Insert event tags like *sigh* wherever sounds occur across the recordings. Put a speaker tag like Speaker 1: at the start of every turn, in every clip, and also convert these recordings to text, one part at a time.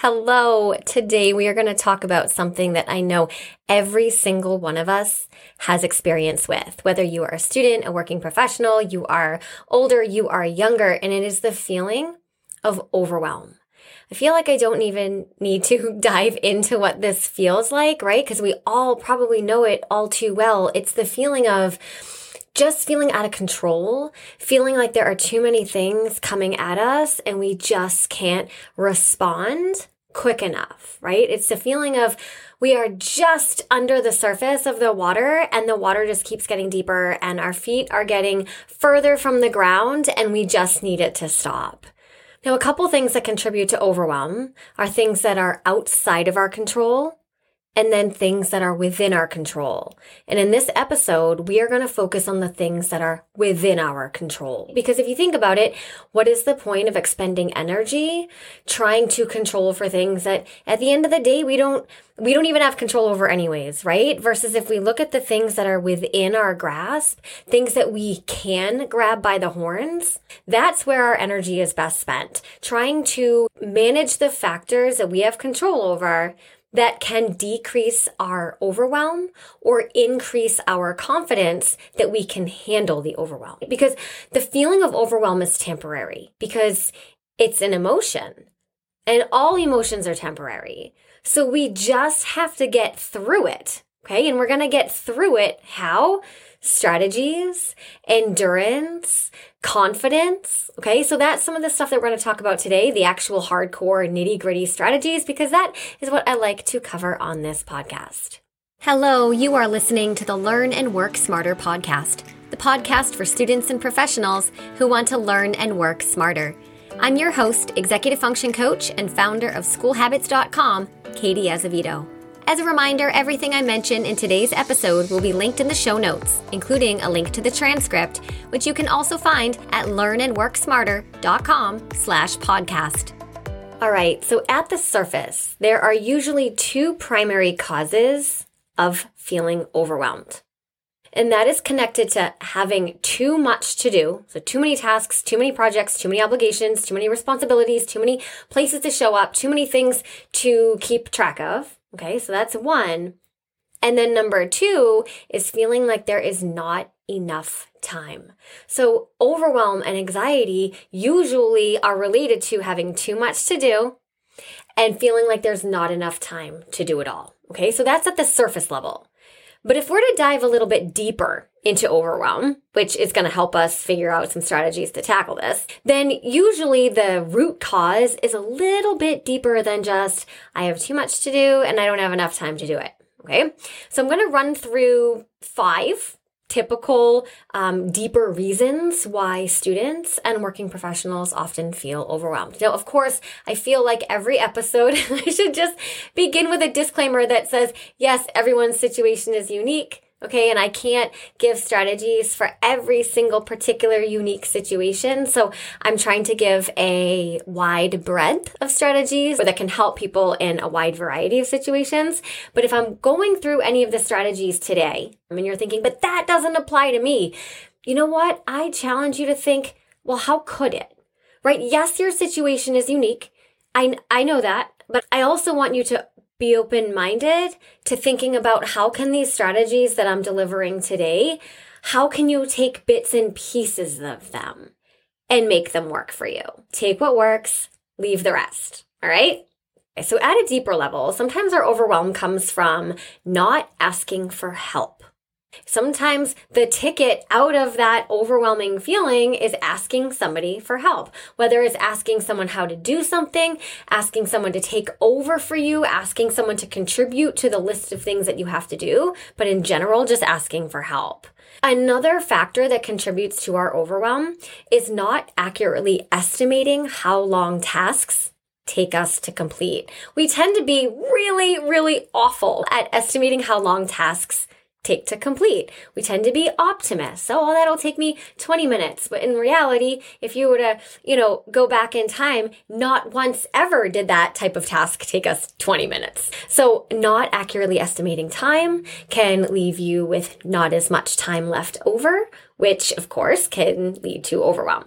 Speaker 1: Hello. Today we are going to talk about something that I know every single one of us has experience with. Whether you are a student, a working professional, you are older, you are younger, and it is the feeling of overwhelm. I feel like I don't even need to *laughs* dive into what this feels like, right? Because we all probably know it all too well. It's the feeling of just feeling out of control, feeling like there are too many things coming at us and we just can't respond quick enough, right? It's the feeling of we are just under the surface of the water and the water just keeps getting deeper and our feet are getting further from the ground and we just need it to stop. Now, a couple things that contribute to overwhelm are things that are outside of our control and then things that are within our control. And in this episode, we are going to focus on the things that are within our control. Because if you think about it, what is the point of expending energy trying to control for things that at the end of the day, we don't, we don't even have control over anyways, right? Versus if we look at the things that are within our grasp, things that we can grab by the horns, that's where our energy is best spent. Trying to manage the factors that we have control over that can decrease our overwhelm or increase our confidence that we can handle the overwhelm. Because the feeling of overwhelm is temporary because it's an emotion and all emotions are temporary. So we just have to get through it. Okay. And we're going to get through it. How? Strategies, endurance, confidence. Okay. So that's some of the stuff that we're going to talk about today, the actual hardcore nitty gritty strategies, because that is what I like to cover on this podcast. Hello. You are listening to the Learn and Work Smarter podcast, the podcast for students and professionals who want to learn and work smarter. I'm your host, executive function coach, and founder of schoolhabits.com, Katie Azevedo. As a reminder, everything I mention in today's episode will be linked in the show notes, including a link to the transcript, which you can also find at learnandworksmarter.com slash podcast. All right, so at the surface, there are usually two primary causes of feeling overwhelmed. And that is connected to having too much to do. So, too many tasks, too many projects, too many obligations, too many responsibilities, too many places to show up, too many things to keep track of. Okay, so that's one. And then number two is feeling like there is not enough time. So overwhelm and anxiety usually are related to having too much to do and feeling like there's not enough time to do it all. Okay, so that's at the surface level. But if we're to dive a little bit deeper into overwhelm, which is going to help us figure out some strategies to tackle this, then usually the root cause is a little bit deeper than just, I have too much to do and I don't have enough time to do it. Okay. So I'm going to run through five typical, um, deeper reasons why students and working professionals often feel overwhelmed. Now, of course, I feel like every episode *laughs* I should just begin with a disclaimer that says, yes, everyone's situation is unique. Okay. And I can't give strategies for every single particular unique situation. So I'm trying to give a wide breadth of strategies that can help people in a wide variety of situations. But if I'm going through any of the strategies today, I mean, you're thinking, but that doesn't apply to me. You know what? I challenge you to think, well, how could it? Right? Yes, your situation is unique. I, I know that, but I also want you to be open minded to thinking about how can these strategies that I'm delivering today, how can you take bits and pieces of them and make them work for you? Take what works, leave the rest. All right. So at a deeper level, sometimes our overwhelm comes from not asking for help. Sometimes the ticket out of that overwhelming feeling is asking somebody for help, whether it's asking someone how to do something, asking someone to take over for you, asking someone to contribute to the list of things that you have to do, but in general, just asking for help. Another factor that contributes to our overwhelm is not accurately estimating how long tasks take us to complete. We tend to be really, really awful at estimating how long tasks take to complete. We tend to be optimists. Oh, that'll take me 20 minutes. But in reality, if you were to, you know, go back in time, not once ever did that type of task take us 20 minutes. So not accurately estimating time can leave you with not as much time left over, which of course can lead to overwhelm.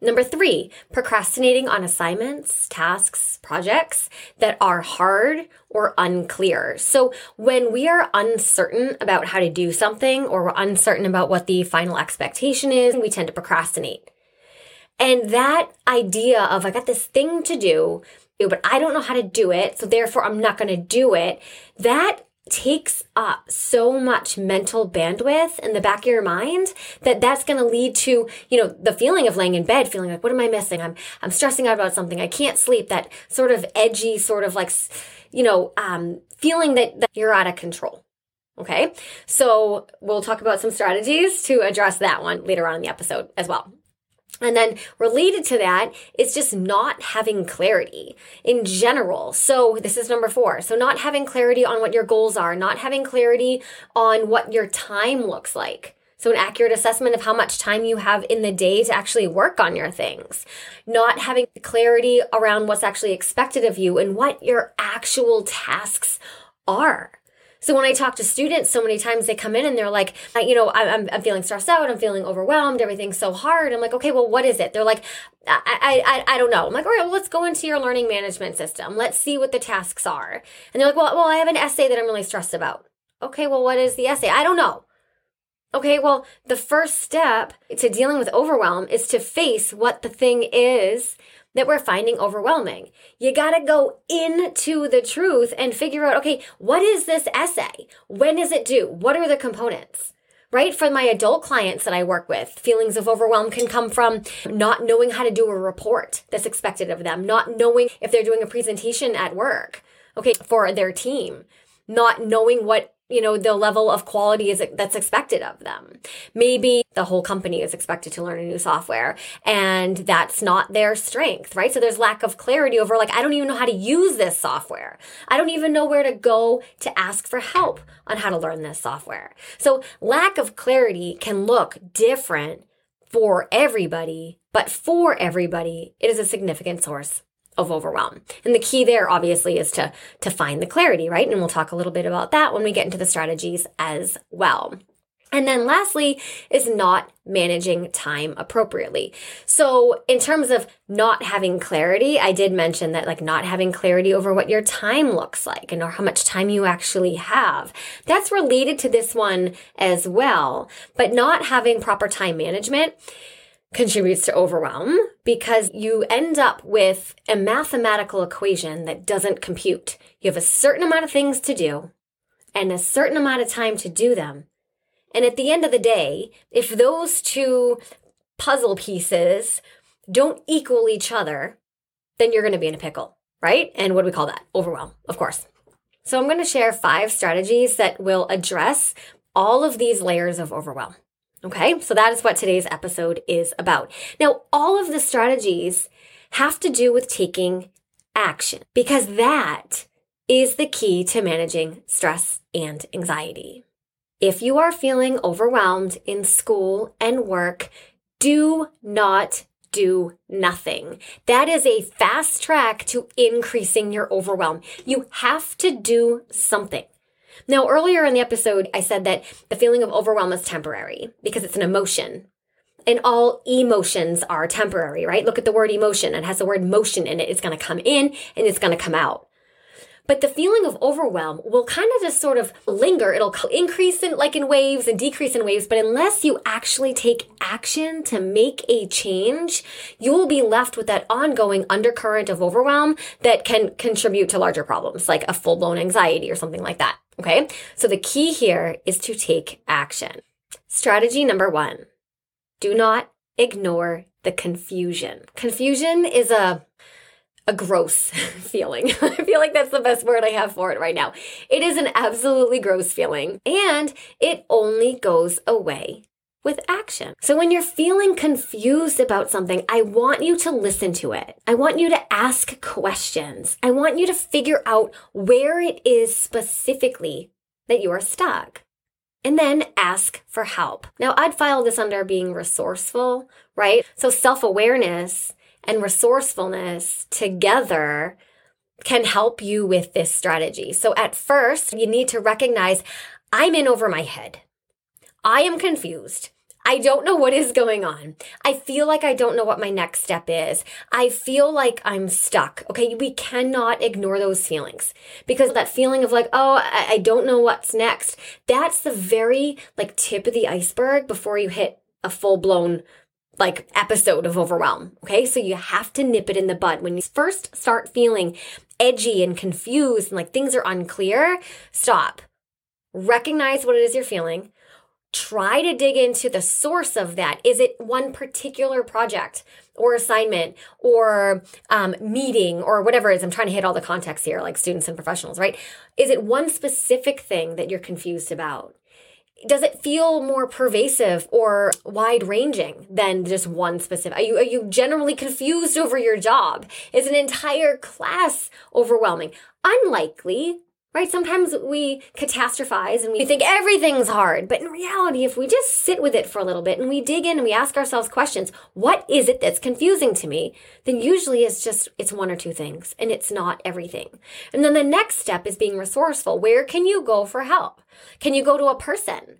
Speaker 1: Number three, procrastinating on assignments, tasks, projects that are hard or unclear. So when we are uncertain about how to do something or we're uncertain about what the final expectation is, we tend to procrastinate. And that idea of I got this thing to do, but I don't know how to do it, so therefore I'm not going to do it, that takes up so much mental bandwidth in the back of your mind that that's going to lead to you know the feeling of laying in bed feeling like what am i missing? I'm i'm stressing out about something. I can't sleep. That sort of edgy sort of like you know um, feeling that, that you're out of control okay? So we'll talk about some strategies to address that one later on in the episode as well and then related to that is just not having clarity in general. So this is number four. So not having clarity on what your goals are, not having clarity on what your time looks like. So, an accurate assessment of how much time you have in the day to actually work on your things. Not having clarity around what's actually expected of you and what your actual tasks are. So when I talk to students, so many times they come in and they're like, you know, I'm, I'm feeling stressed out. I'm feeling overwhelmed. Everything's so hard. I'm like, okay, well, what is it? They're like, I, I, I don't know. I'm like, all right, well, let's go into your learning management system. Let's see what the tasks are. And they're like, well, well, I have an essay that I'm really stressed about. Okay, well, what is the essay? I don't know. Okay, well, the first step to dealing with overwhelm is to face what the thing is that we're finding overwhelming. You got to go into the truth and figure out, okay, what is this essay? When is it due? What are the components? Right? For my adult clients that I work with, feelings of overwhelm can come from not knowing how to do a report that's expected of them, not knowing if they're doing a presentation at work, okay, for their team, not knowing what you know the level of quality is that's expected of them. Maybe the whole company is expected to learn a new software and that's not their strength right? So there's lack of clarity over like i don't even know how to use this software. I don't even know where to go to ask for help on how to learn this software. So lack of clarity can look different for everybody but for everybody it is a significant source of overwhelm. And the key there obviously is to to find the clarity, right? And we'll talk a little bit about that when we get into the strategies as well. And then lastly is not managing time appropriately. So in terms of not having clarity, I did mention that like not having clarity over what your time looks like and or how much time you actually have. That's related to this one as well, but not having proper time management contributes to overwhelm because you end up with a mathematical equation that doesn't compute. You have a certain amount of things to do and a certain amount of time to do them. And at the end of the day, if those two puzzle pieces don't equal each other, then you're going to be in a pickle, right? And what do we call that? Overwhelm, of course. So I'm going to share five strategies that will address all of these layers of overwhelm. Okay, so that is what today's episode is about. Now, all of the strategies have to do with taking action because that is the key to managing stress and anxiety. If you are feeling overwhelmed in school and work, do not do nothing. That is a fast track to increasing your overwhelm. You have to do something. Now, earlier in the episode, I said that the feeling of overwhelm is temporary because it's an emotion. And all emotions are temporary, right? Look at the word emotion. It has the word motion in it. It's going to come in and it's going to come out. But the feeling of overwhelm will kind of just sort of linger. It'll increase in like in waves and decrease in waves. But unless you actually take action to make a change, you will be left with that ongoing undercurrent of overwhelm that can contribute to larger problems like a full blown anxiety or something like that. Okay. So the key here is to take action. Strategy number one. Do not ignore the confusion. Confusion is a a gross *laughs* feeling. I feel like that's the best word I have for it right now. It is an absolutely gross feeling and it only goes away with action. So when you're feeling confused about something, I want you to listen to it. I want you to ask questions. I want you to figure out where it is specifically that you are stuck. And then ask for help. Now, I'd file this under being resourceful, right? So self awareness and resourcefulness together can help you with this strategy. So at first, you need to recognize I'm in over my head. I am confused. I don't know what is going on. I feel like I don't know what my next step is. I feel like I'm stuck. Okay. We cannot ignore those feelings because that feeling of like, oh, I, don't know what's next. That's the very like tip of the iceberg before you hit a full blown like episode of overwhelm. Okay. So you have to nip it in the bud. When you first start feeling edgy and confused and like things are unclear, stop. Recognize what it is you're feeling try to dig into the source of that. Is it one particular project or assignment or um, meeting or whatever it is? I'm trying to hit all the context here, like students and professionals, right? Is it one specific thing that you're confused about? Does it feel more pervasive or wide ranging than just one specific? Are you, are you generally confused over your job? Is an entire class overwhelming? Unlikely, right? Sometimes we catastrophize and we think everything's hard. But in reality, if we just sit with it for a little bit and we dig in and we ask ourselves questions, what is it that's confusing to me? Then usually it's just, it's one or two things and it's not everything. And then the next step is being resourceful. Where can you go for help? Can you go to a person?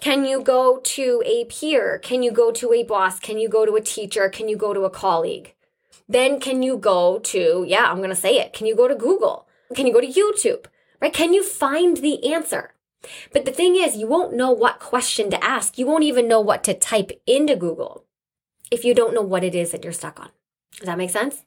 Speaker 1: Can you go to a peer? Can you go to a boss? Can you go to a teacher? Can you go to a colleague? Then can you go to, yeah, I'm going to say it. Can you go to Google? Can you go to YouTube? Right? Can you find the answer? But the thing is, you won't know what question to ask. You won't even know what to type into Google if you don't know what it is that you're stuck on. Does that make sense?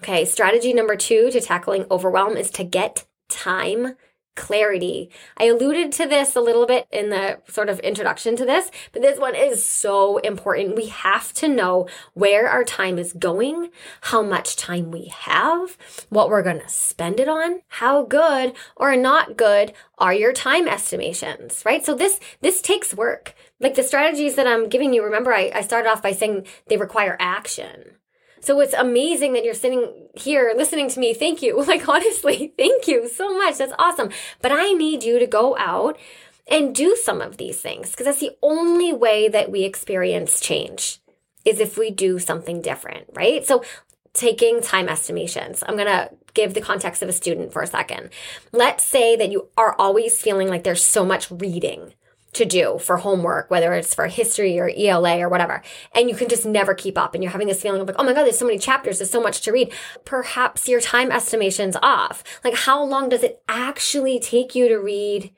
Speaker 1: Okay, strategy number two to tackling overwhelm is to get time clarity. I alluded to this a little bit in the sort of introduction to this, but this one is so important. We have to know where our time is going, how much time we have, what we're going to spend it on, how good or not good are your time estimations, right? So this, this takes work. Like the strategies that I'm giving you, remember I, I started off by saying they require action. So it's amazing that you're sitting here listening to me. Thank you. *laughs* Like, honestly, thank you so much. That's awesome. But I need you to go out and do some of these things because that's the only way that we experience change is if we do something different, right? So taking time estimations. I'm going to give the context of a student for a second. Let's say that you are always feeling like there's so much reading to do for homework, whether it's for history or ELA or whatever, and you can just never keep up and you're having this feeling of like, oh my God, there's so many chapters, there's so much to read. Perhaps your time estimation's off. Like, how long does it actually take you to read?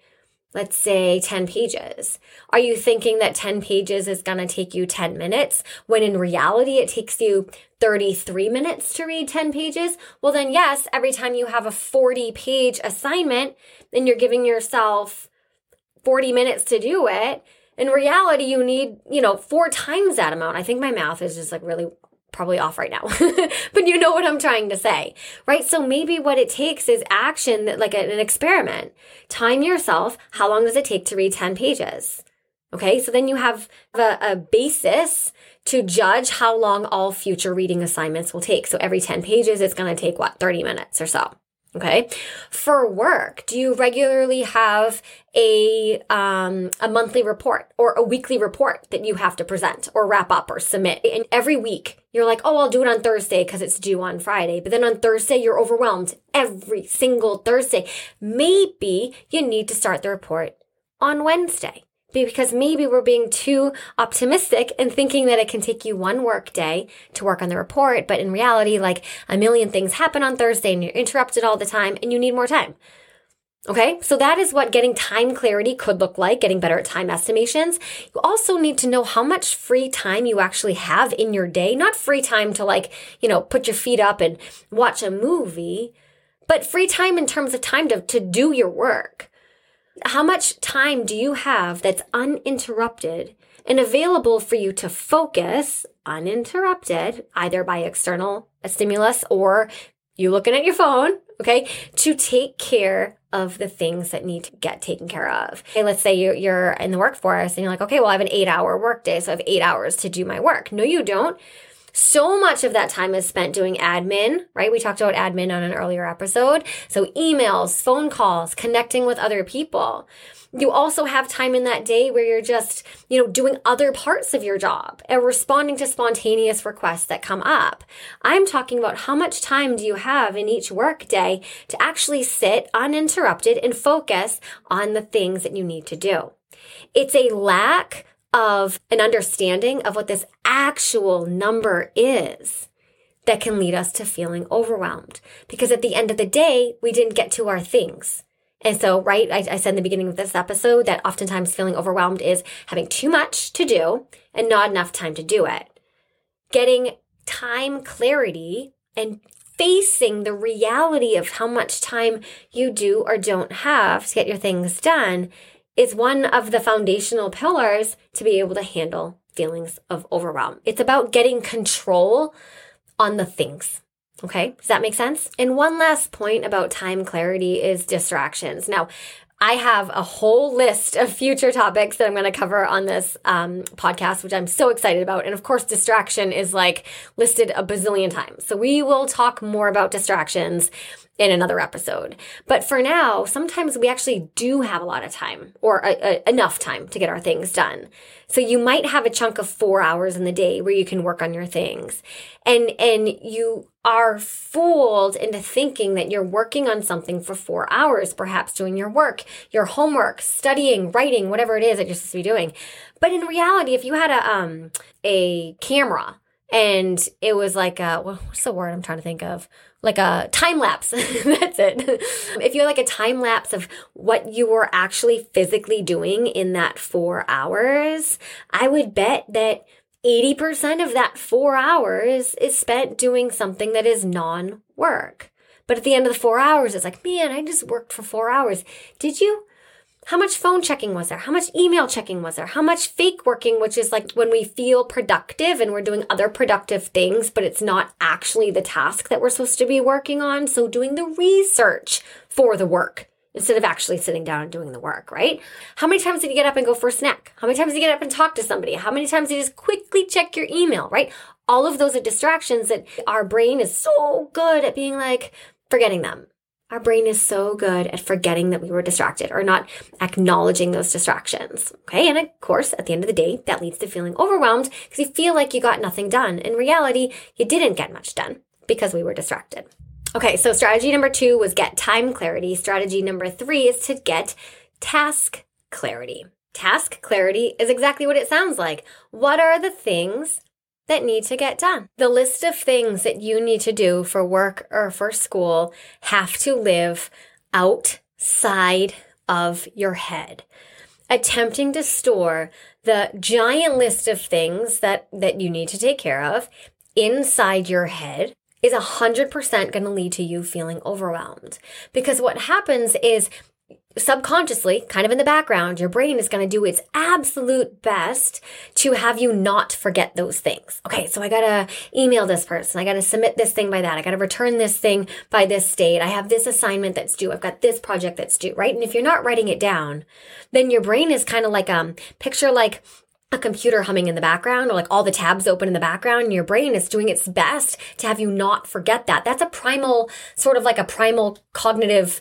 Speaker 1: Let's say 10 pages. Are you thinking that 10 pages is going to take you 10 minutes when in reality it takes you 33 minutes to read 10 pages? Well, then yes, every time you have a 40 page assignment, then you're giving yourself 40 minutes to do it. In reality, you need, you know, four times that amount. I think my math is just like really probably off right now. *laughs* but you know what I'm trying to say, right? So maybe what it takes is action that like an experiment. Time yourself. How long does it take to read 10 pages? Okay. So then you have a, a basis to judge how long all future reading assignments will take. So every 10 pages, it's going to take what, 30 minutes or so. Okay. For work, do you regularly have a, um, a monthly report or a weekly report that you have to present or wrap up or submit? And every week you're like, oh, I'll do it on Thursday because it's due on Friday. But then on Thursday, you're overwhelmed every single Thursday. Maybe you need to start the report on Wednesday because maybe we're being too optimistic and thinking that it can take you one work day to work on the report. But in reality, like a million things happen on Thursday and you're interrupted all the time and you need more time. Okay, so that is what getting time clarity could look like, getting better at time estimations. You also need to know how much free time you actually have in your day, not free time to like, you know, put your feet up and watch a movie, but free time in terms of time to, to do your work. How much time do you have that's uninterrupted and available for you to focus uninterrupted, either by external stimulus or you looking at your phone, okay, to take care of the things that need to get taken care of. Okay, let's say you're, you're in the workforce and you're like, okay, well, I have an eight hour workday, so I have eight hours to do my work. No, you don't. So much of that time is spent doing admin, right? We talked about admin on an earlier episode. So emails, phone calls, connecting with other people. You also have time in that day where you're just, you know, doing other parts of your job and responding to spontaneous requests that come up. I'm talking about how much time do you have in each work day to actually sit uninterrupted and focus on the things that you need to do. It's a lack of an understanding of what this actual number is that can lead us to feeling overwhelmed. Because at the end of the day, we didn't get to our things. And so, right, I, I, said in the beginning of this episode that oftentimes feeling overwhelmed is having too much to do and not enough time to do it. Getting time clarity and facing the reality of how much time you do or don't have to get your things done is one of the foundational pillars to be able to handle feelings of overwhelm. It's about getting control on the things. Okay, does that make sense? And one last point about time clarity is distractions. Now, I have a whole list of future topics that I'm going to cover on this um, podcast, which I'm so excited about. And of course, distraction is like listed a bazillion times. So we will talk more about distractions in another episode. But for now, sometimes we actually do have a lot of time or a, a, enough time to get our things done. So you might have a chunk of four hours in the day where you can work on your things. And, and you are fooled into thinking that you're working on something for four hours, perhaps doing your work, your homework, studying, writing, whatever it is that you're supposed to be doing. But in reality, if you had a, um, a camera and it was like a, what's the word I'm trying to think of? like a time lapse. *laughs* That's it. if you had like a time lapse of what you were actually physically doing in that four hours, I would bet that 80% of that four hours is spent doing something that is non work. But at the end of the four hours, it's like, man, I just worked for four hours. Did you? How much phone checking was there? How much email checking was there? How much fake working, which is like when we feel productive and we're doing other productive things, but it's not actually the task that we're supposed to be working on. So doing the research for the work instead of actually sitting down and doing the work, right? How many times did you get up and go for a snack? How many times did you get up and talk to somebody? How many times did you just quickly check your email, right? All of those are distractions that our brain is so good at being like, forgetting them our brain is so good at forgetting that we were distracted or not acknowledging those distractions. Okay. And of course, at the end of the day, that leads to feeling overwhelmed because you feel like you got nothing done. In reality, you didn't get much done because we were distracted. Okay. So strategy number two was get time clarity. Strategy number three is to get task clarity. Task clarity is exactly what it sounds like. What are the things that need to get done. The list of things that you need to do for work or for school have to live outside of your head. Attempting to store the giant list of things that, that you need to take care of inside your head is 100% going to lead to you feeling overwhelmed. Because what happens is subconsciously, kind of in the background, your brain is going to do its absolute best to have you not forget those things. Okay, so I got to email this person. I got to submit this thing by that. I got to return this thing by this date. I have this assignment that's due. I've got this project that's due, right? And if you're not writing it down, then your brain is kind of like um picture like a computer humming in the background or like all the tabs open in the background and your brain is doing its best to have you not forget that. That's a primal, sort of like a primal cognitive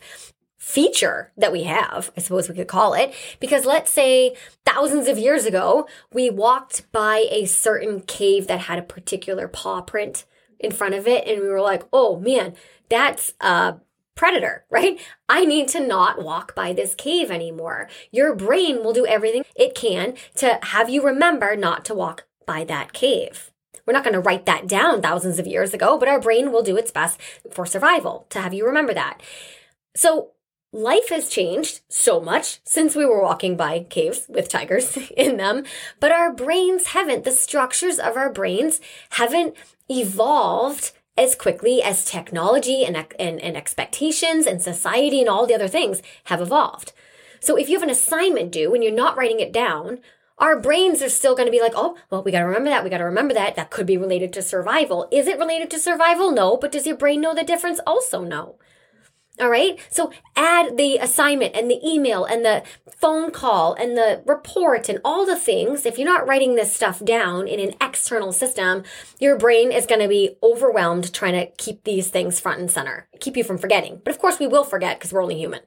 Speaker 1: feature that we have, I suppose we could call it. Because let's say thousands of years ago, we walked by a certain cave that had a particular paw print in front of it, and we were like, oh man, that's a predator, right? I need to not walk by this cave anymore. Your brain will do everything it can to have you remember not to walk by that cave. We're not going to write that down thousands of years ago, but our brain will do its best for survival to have you remember that. So Life has changed so much since we were walking by caves with tigers *laughs* in them, but our brains haven't. The structures of our brains haven't evolved as quickly as technology and, and, and expectations and society and all the other things have evolved. So if you have an assignment due and you're not writing it down, our brains are still going to be like, oh, well, we got to remember that. We got to remember that. That could be related to survival. Is it related to survival? No. But does your brain know the difference? Also, no. All right. So add the assignment and the email and the phone call and the report and all the things. If you're not writing this stuff down in an external system, your brain is going to be overwhelmed trying to keep these things front and center, keep you from forgetting. But of course, we will forget because we're only human.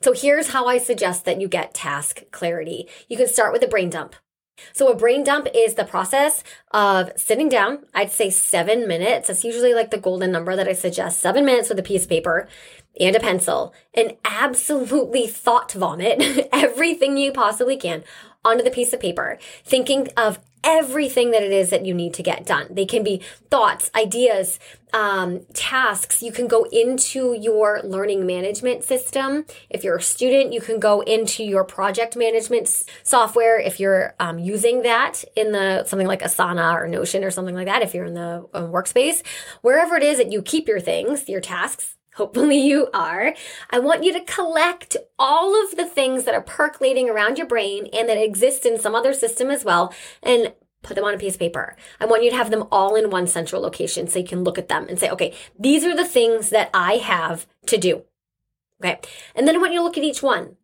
Speaker 1: So here's how I suggest that you get task clarity. You can start with a brain dump. So a brain dump is the process of sitting down. I'd say seven minutes. That's usually like the golden number that I suggest. Seven minutes with a piece of paper and a pencil and absolutely thought vomit *laughs* everything you possibly can. onto the piece of paper, thinking of everything that it is that you need to get done. They can be thoughts, ideas, um, tasks. You can go into your learning management system. If you're a student, you can go into your project management software. If you're um, using that in the something like Asana or Notion or something like that, if you're in the uh, workspace, wherever it is that you keep your things, your tasks, Hopefully you are. I want you to collect all of the things that are percolating around your brain and that exist in some other system as well and put them on a piece of paper. I want you to have them all in one central location so you can look at them and say, okay, these are the things that I have to do. Okay. And then I want you to look at each one.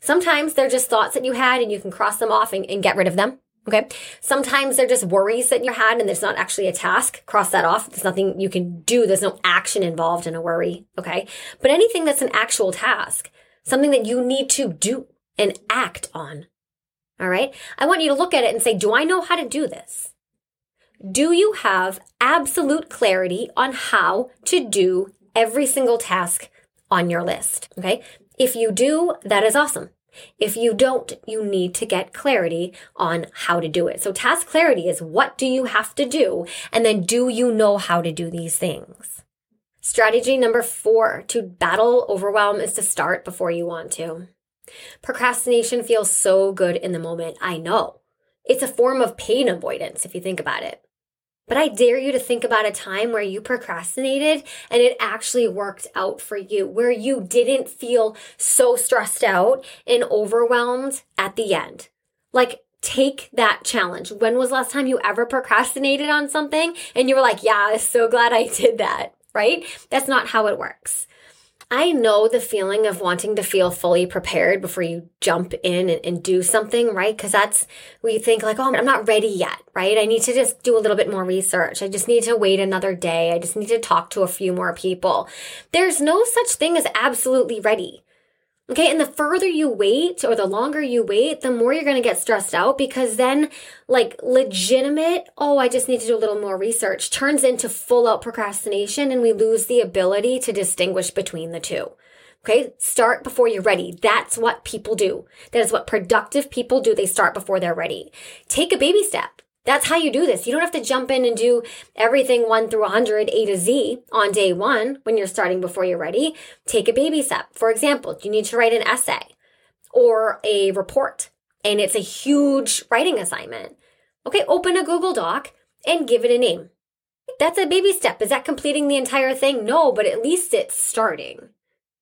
Speaker 1: Sometimes they're just thoughts that you had and you can cross them off and, and get rid of them. Okay. Sometimes they're just worries that you had and it's not actually a task. Cross that off. There's nothing you can do. There's no action involved in a worry. Okay. But anything that's an actual task, something that you need to do and act on. All right. I want you to look at it and say, do I know how to do this? Do you have absolute clarity on how to do every single task on your list? Okay. If you do, that is awesome. If you don't, you need to get clarity on how to do it. So task clarity is what do you have to do? And then do you know how to do these things? Strategy number four to battle overwhelm is to start before you want to. Procrastination feels so good in the moment. I know. It's a form of pain avoidance if you think about it. But I dare you to think about a time where you procrastinated and it actually worked out for you, where you didn't feel so stressed out and overwhelmed at the end. Like, take that challenge. When was last time you ever procrastinated on something and you were like, yeah, I'm so glad I did that, right? That's not how it works. I know the feeling of wanting to feel fully prepared before you jump in and, and do something, right? Because that's, we think like, oh, I'm not ready yet, right? I need to just do a little bit more research. I just need to wait another day. I just need to talk to a few more people. There's no such thing as absolutely ready. Okay. And the further you wait or the longer you wait, the more you're going to get stressed out because then like legitimate, oh, I just need to do a little more research turns into full out procrastination and we lose the ability to distinguish between the two. Okay. Start before you're ready. That's what people do. That is what productive people do. They start before they're ready. Take a baby step. That's how you do this. You don't have to jump in and do everything one through 100, A to Z on day one when you're starting before you're ready. Take a baby step. For example, you need to write an essay or a report and it's a huge writing assignment. Okay, open a Google Doc and give it a name. That's a baby step. Is that completing the entire thing? No, but at least it's starting.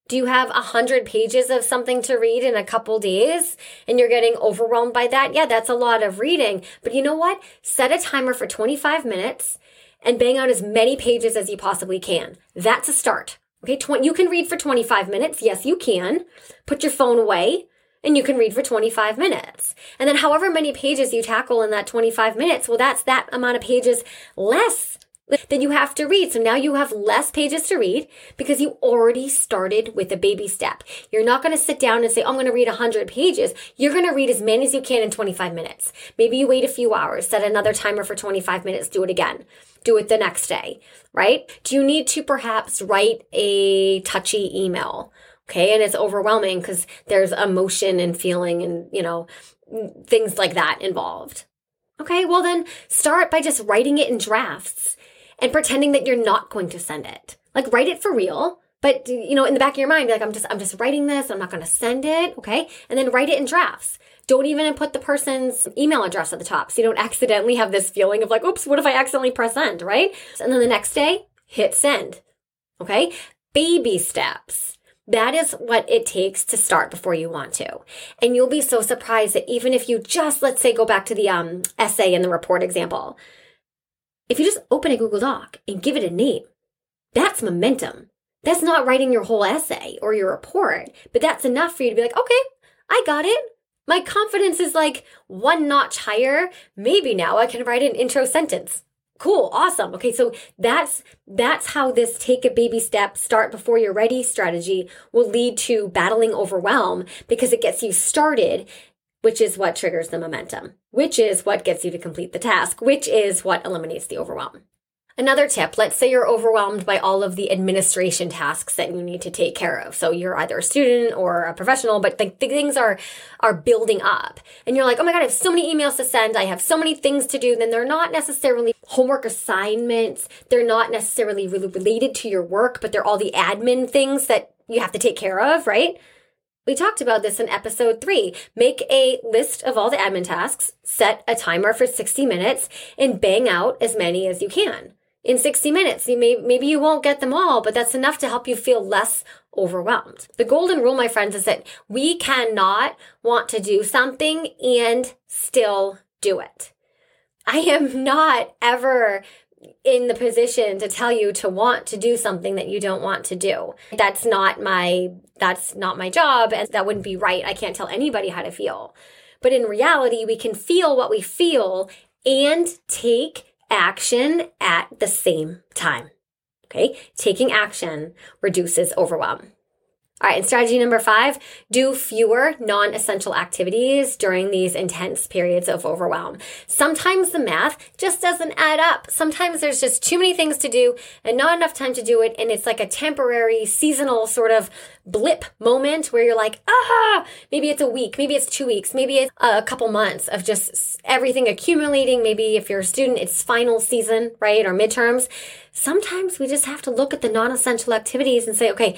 Speaker 1: Do you have a hundred pages of something to read in a couple days and you're getting overwhelmed by that? Yeah, that's a lot of reading. But you know what? Set a timer for 25 minutes and bang out as many pages as you possibly can. That's a start. Okay. 20, you can read for 25 minutes. Yes, you can. Put your phone away and you can read for 25 minutes. And then however many pages you tackle in that 25 minutes, well, that's that amount of pages less then you have to read. So now you have less pages to read because you already started with a baby step. You're not going to sit down and say, oh, I'm going to read 100 pages. You're going to read as many as you can in 25 minutes. Maybe you wait a few hours, set another timer for 25 minutes, do it again. Do it the next day, right? Do you need to perhaps write a touchy email? Okay. And it's overwhelming because there's emotion and feeling and, you know, things like that involved. Okay. Well, then start by just writing it in drafts and pretending that you're not going to send it. Like write it for real, but you know, in the back of your mind, like, I'm just, I'm just writing this. I'm not going to send it. Okay. And then write it in drafts. Don't even put the person's email address at the top. So you don't accidentally have this feeling of like, oops, what if I accidentally press send, right? And then the next day, hit send. Okay. Baby steps. That is what it takes to start before you want to. And you'll be so surprised that even if you just, let's say, go back to the um, essay and the report example, if you just open a Google Doc and give it a name, that's momentum. That's not writing your whole essay or your report, but that's enough for you to be like, okay, I got it. My confidence is like one notch higher. Maybe now I can write an intro sentence. Cool, awesome. Okay, so that's that's how this take a baby step, start before you're ready strategy will lead to battling overwhelm because it gets you started which is what triggers the momentum, which is what gets you to complete the task, which is what eliminates the overwhelm. Another tip, let's say you're overwhelmed by all of the administration tasks that you need to take care of. So you're either a student or a professional, but the, things are are building up. And you're like, "Oh my god, I have so many emails to send. I have so many things to do." Then they're not necessarily homework assignments. They're not necessarily really related to your work, but they're all the admin things that you have to take care of, right? We talked about this in episode three. Make a list of all the admin tasks, set a timer for 60 minutes, and bang out as many as you can in 60 minutes. You may, maybe you won't get them all, but that's enough to help you feel less overwhelmed. The golden rule, my friends, is that we cannot want to do something and still do it. I am *laughs* not ever in the position to tell you to want to do something that you don't want to do. That's not my that's not my job and that wouldn't be right. I can't tell anybody how to feel. But in reality, we can feel what we feel and take action at the same time. Okay. Taking action reduces overwhelm. All right, and strategy number five do fewer non essential activities during these intense periods of overwhelm. Sometimes the math just doesn't add up. Sometimes there's just too many things to do and not enough time to do it. And it's like a temporary, seasonal sort of blip moment where you're like, ah, maybe it's a week, maybe it's two weeks, maybe it's a couple months of just everything accumulating. Maybe if you're a student, it's final season, right? Or midterms. Sometimes we just have to look at the non essential activities and say, okay,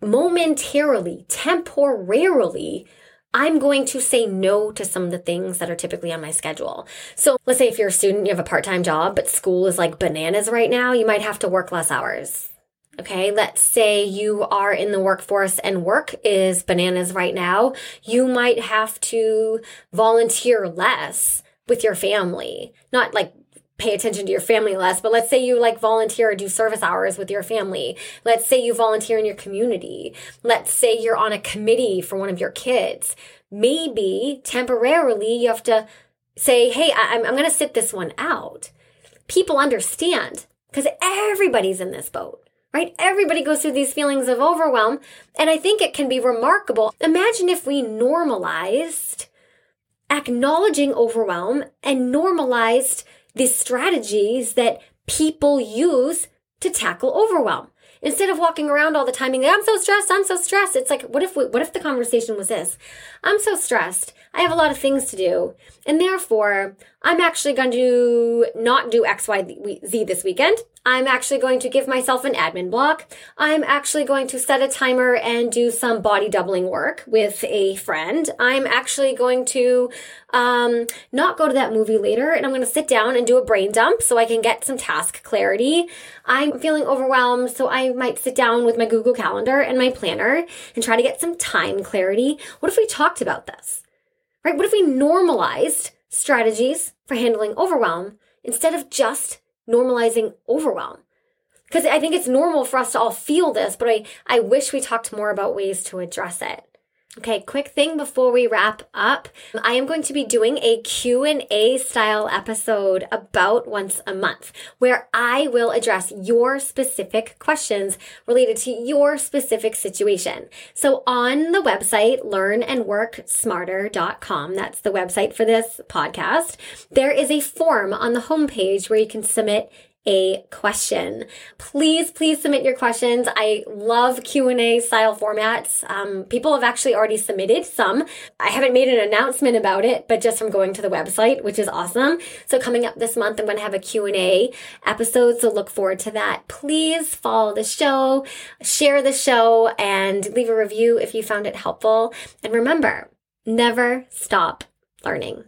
Speaker 1: momentarily, temporarily, I'm going to say no to some of the things that are typically on my schedule. So let's say if you're a student, you have a part time job, but school is like bananas right now, you might have to work less hours. Okay, let's say you are in the workforce and work is bananas right now. You might have to volunteer less with your family. Not like pay attention to your family less, but let's say you like volunteer or do service hours with your family. Let's say you volunteer in your community. Let's say you're on a committee for one of your kids. Maybe temporarily you have to say, Hey, I'm, I'm going to sit this one out. People understand because everybody's in this boat. Right? Everybody goes through these feelings of overwhelm. And I think it can be remarkable. Imagine if we normalized acknowledging overwhelm and normalized the strategies that people use to tackle overwhelm. Instead of walking around all the time and I'm so stressed, I'm so stressed. It's like, what if we, what if the conversation was this? I'm so stressed. I have a lot of things to do. And therefore, I'm actually going to not do X, Y, Z this weekend. I'm actually going to give myself an admin block. I'm actually going to set a timer and do some body doubling work with a friend. I'm actually going to um, not go to that movie later and I'm going to sit down and do a brain dump so I can get some task clarity. I'm feeling overwhelmed, so I might sit down with my Google Calendar and my planner and try to get some time clarity. What if we talked about this? Right? What if we normalized strategies for handling overwhelm instead of just normalizing overwhelm? Because I think it's normal for us to all feel this, but I, I wish we talked more about ways to address it. Okay, quick thing before we wrap up. I am going to be doing a Q&A style episode about once a month where I will address your specific questions related to your specific situation. So on the website learnandworksmarter.com, that's the website for this podcast, there is a form on the homepage where you can submit a question. Please, please submit your questions. I love Q&A style formats. Um, people have actually already submitted some. I haven't made an announcement about it, but just from going to the website, which is awesome. So coming up this month, I'm going to have a Q&A episode. So look forward to that. Please follow the show, share the show, and leave a review if you found it helpful. And remember, never stop learning.